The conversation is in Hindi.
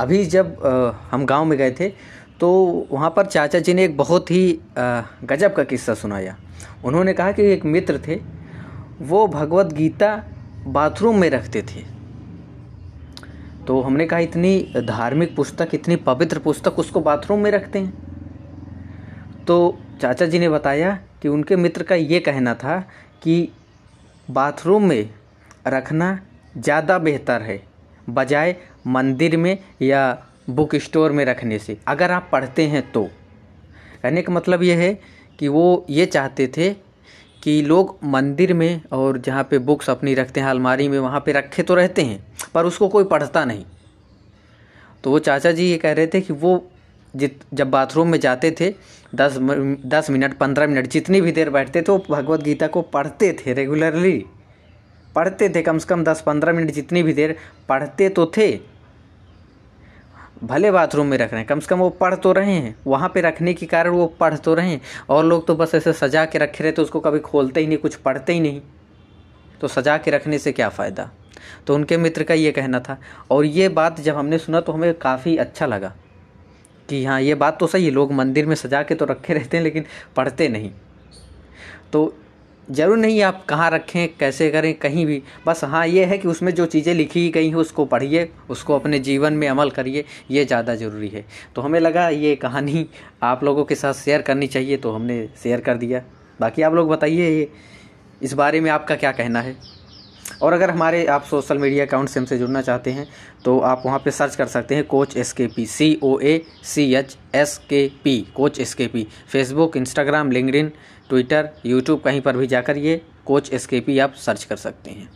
अभी जब आ, हम गाँव में गए थे तो वहाँ पर चाचा जी ने एक बहुत ही गजब का किस्सा सुनाया। उन्होंने कहा कि एक मित्र थे वो भगवत गीता बाथरूम में रखते थे। तो हमने कहा इतनी धार्मिक पुस्तक इतनी पवित्र पुस्तक उसको बाथरूम में रखते हैं? तो चाचा जी ने बताया कि उनके मित्र का ये कहना था कि बाथरूम में रखना ज़्यादा बेहतर है। बजाय मंदिर में या बुक स्टोर में रखने से। अगर आप पढ़ते हैं तो। कहने का मतलब ये है कि वो ये चाहते थे कि लोग मंदिर में और जहाँ पे बुक्स अपनी रखते हैं, अलमारी में, वहाँ पे रखे तो रहते हैं, पर उसको कोई पढ़ता नहीं। तो वो चाचा जी ये कह रहे थे कि वो जित, जब बाथरूम में जाते थे, दस दस मिनट, पंद्रह मिनट जितनी भी देर बैठते थे, वो भगवत गीता को पढ़ते थे रेगुलरली पढ़ते थे कम से कम दस पंद्रह मिनट जितनी भी देर पढ़ते तो थे। भले बाथरूम में रख रहे हैं, कम से कम वो पढ़ तो रहे हैं। वहाँ पे रखने के कारण वो पढ़ तो रहे हैं। और लोग तो बस ऐसे सजा के रखे रहे रहते, उसको कभी खोलते ही नहीं, कुछ पढ़ते ही नहीं। तो सजा के रखने से क्या फ़ायदा? तो उनके मित्र का ये कहना था। और ये बात जब हमने सुना तो हमें काफ़ी अच्छा लगा कि हाँ ये बात तो सही है, लोग मंदिर में सजा के तो रखे रहते हैं, लेकिन पढ़ते नहीं। तो ज़रूर नहीं आप कहाँ रखें, कैसे करें, कहीं भी। बस हाँ ये है कि उसमें जो चीज़ें लिखी गई हैं, उसको पढ़िए, उसको अपने जीवन में अमल करिए, ये ज़्यादा ज़रूरी है। तो हमें लगा ये कहानी आप लोगों के साथ शेयर करनी चाहिए तो हमने शेयर कर दिया। बाकी आप लोग बताइए इस बारे में आपका क्या कहना है? और अगर हमारे आप सोशल मीडिया अकाउंट से हमसे जुड़ना चाहते हैं तो आप वहाँ पे सर्च कर सकते हैं coach S K P C O A C H S K P coach S K P Facebook Instagram LinkedIn Twitter YouTube कहीं पर भी जाकर ये कोच एस के पी आप सर्च कर सकते हैं।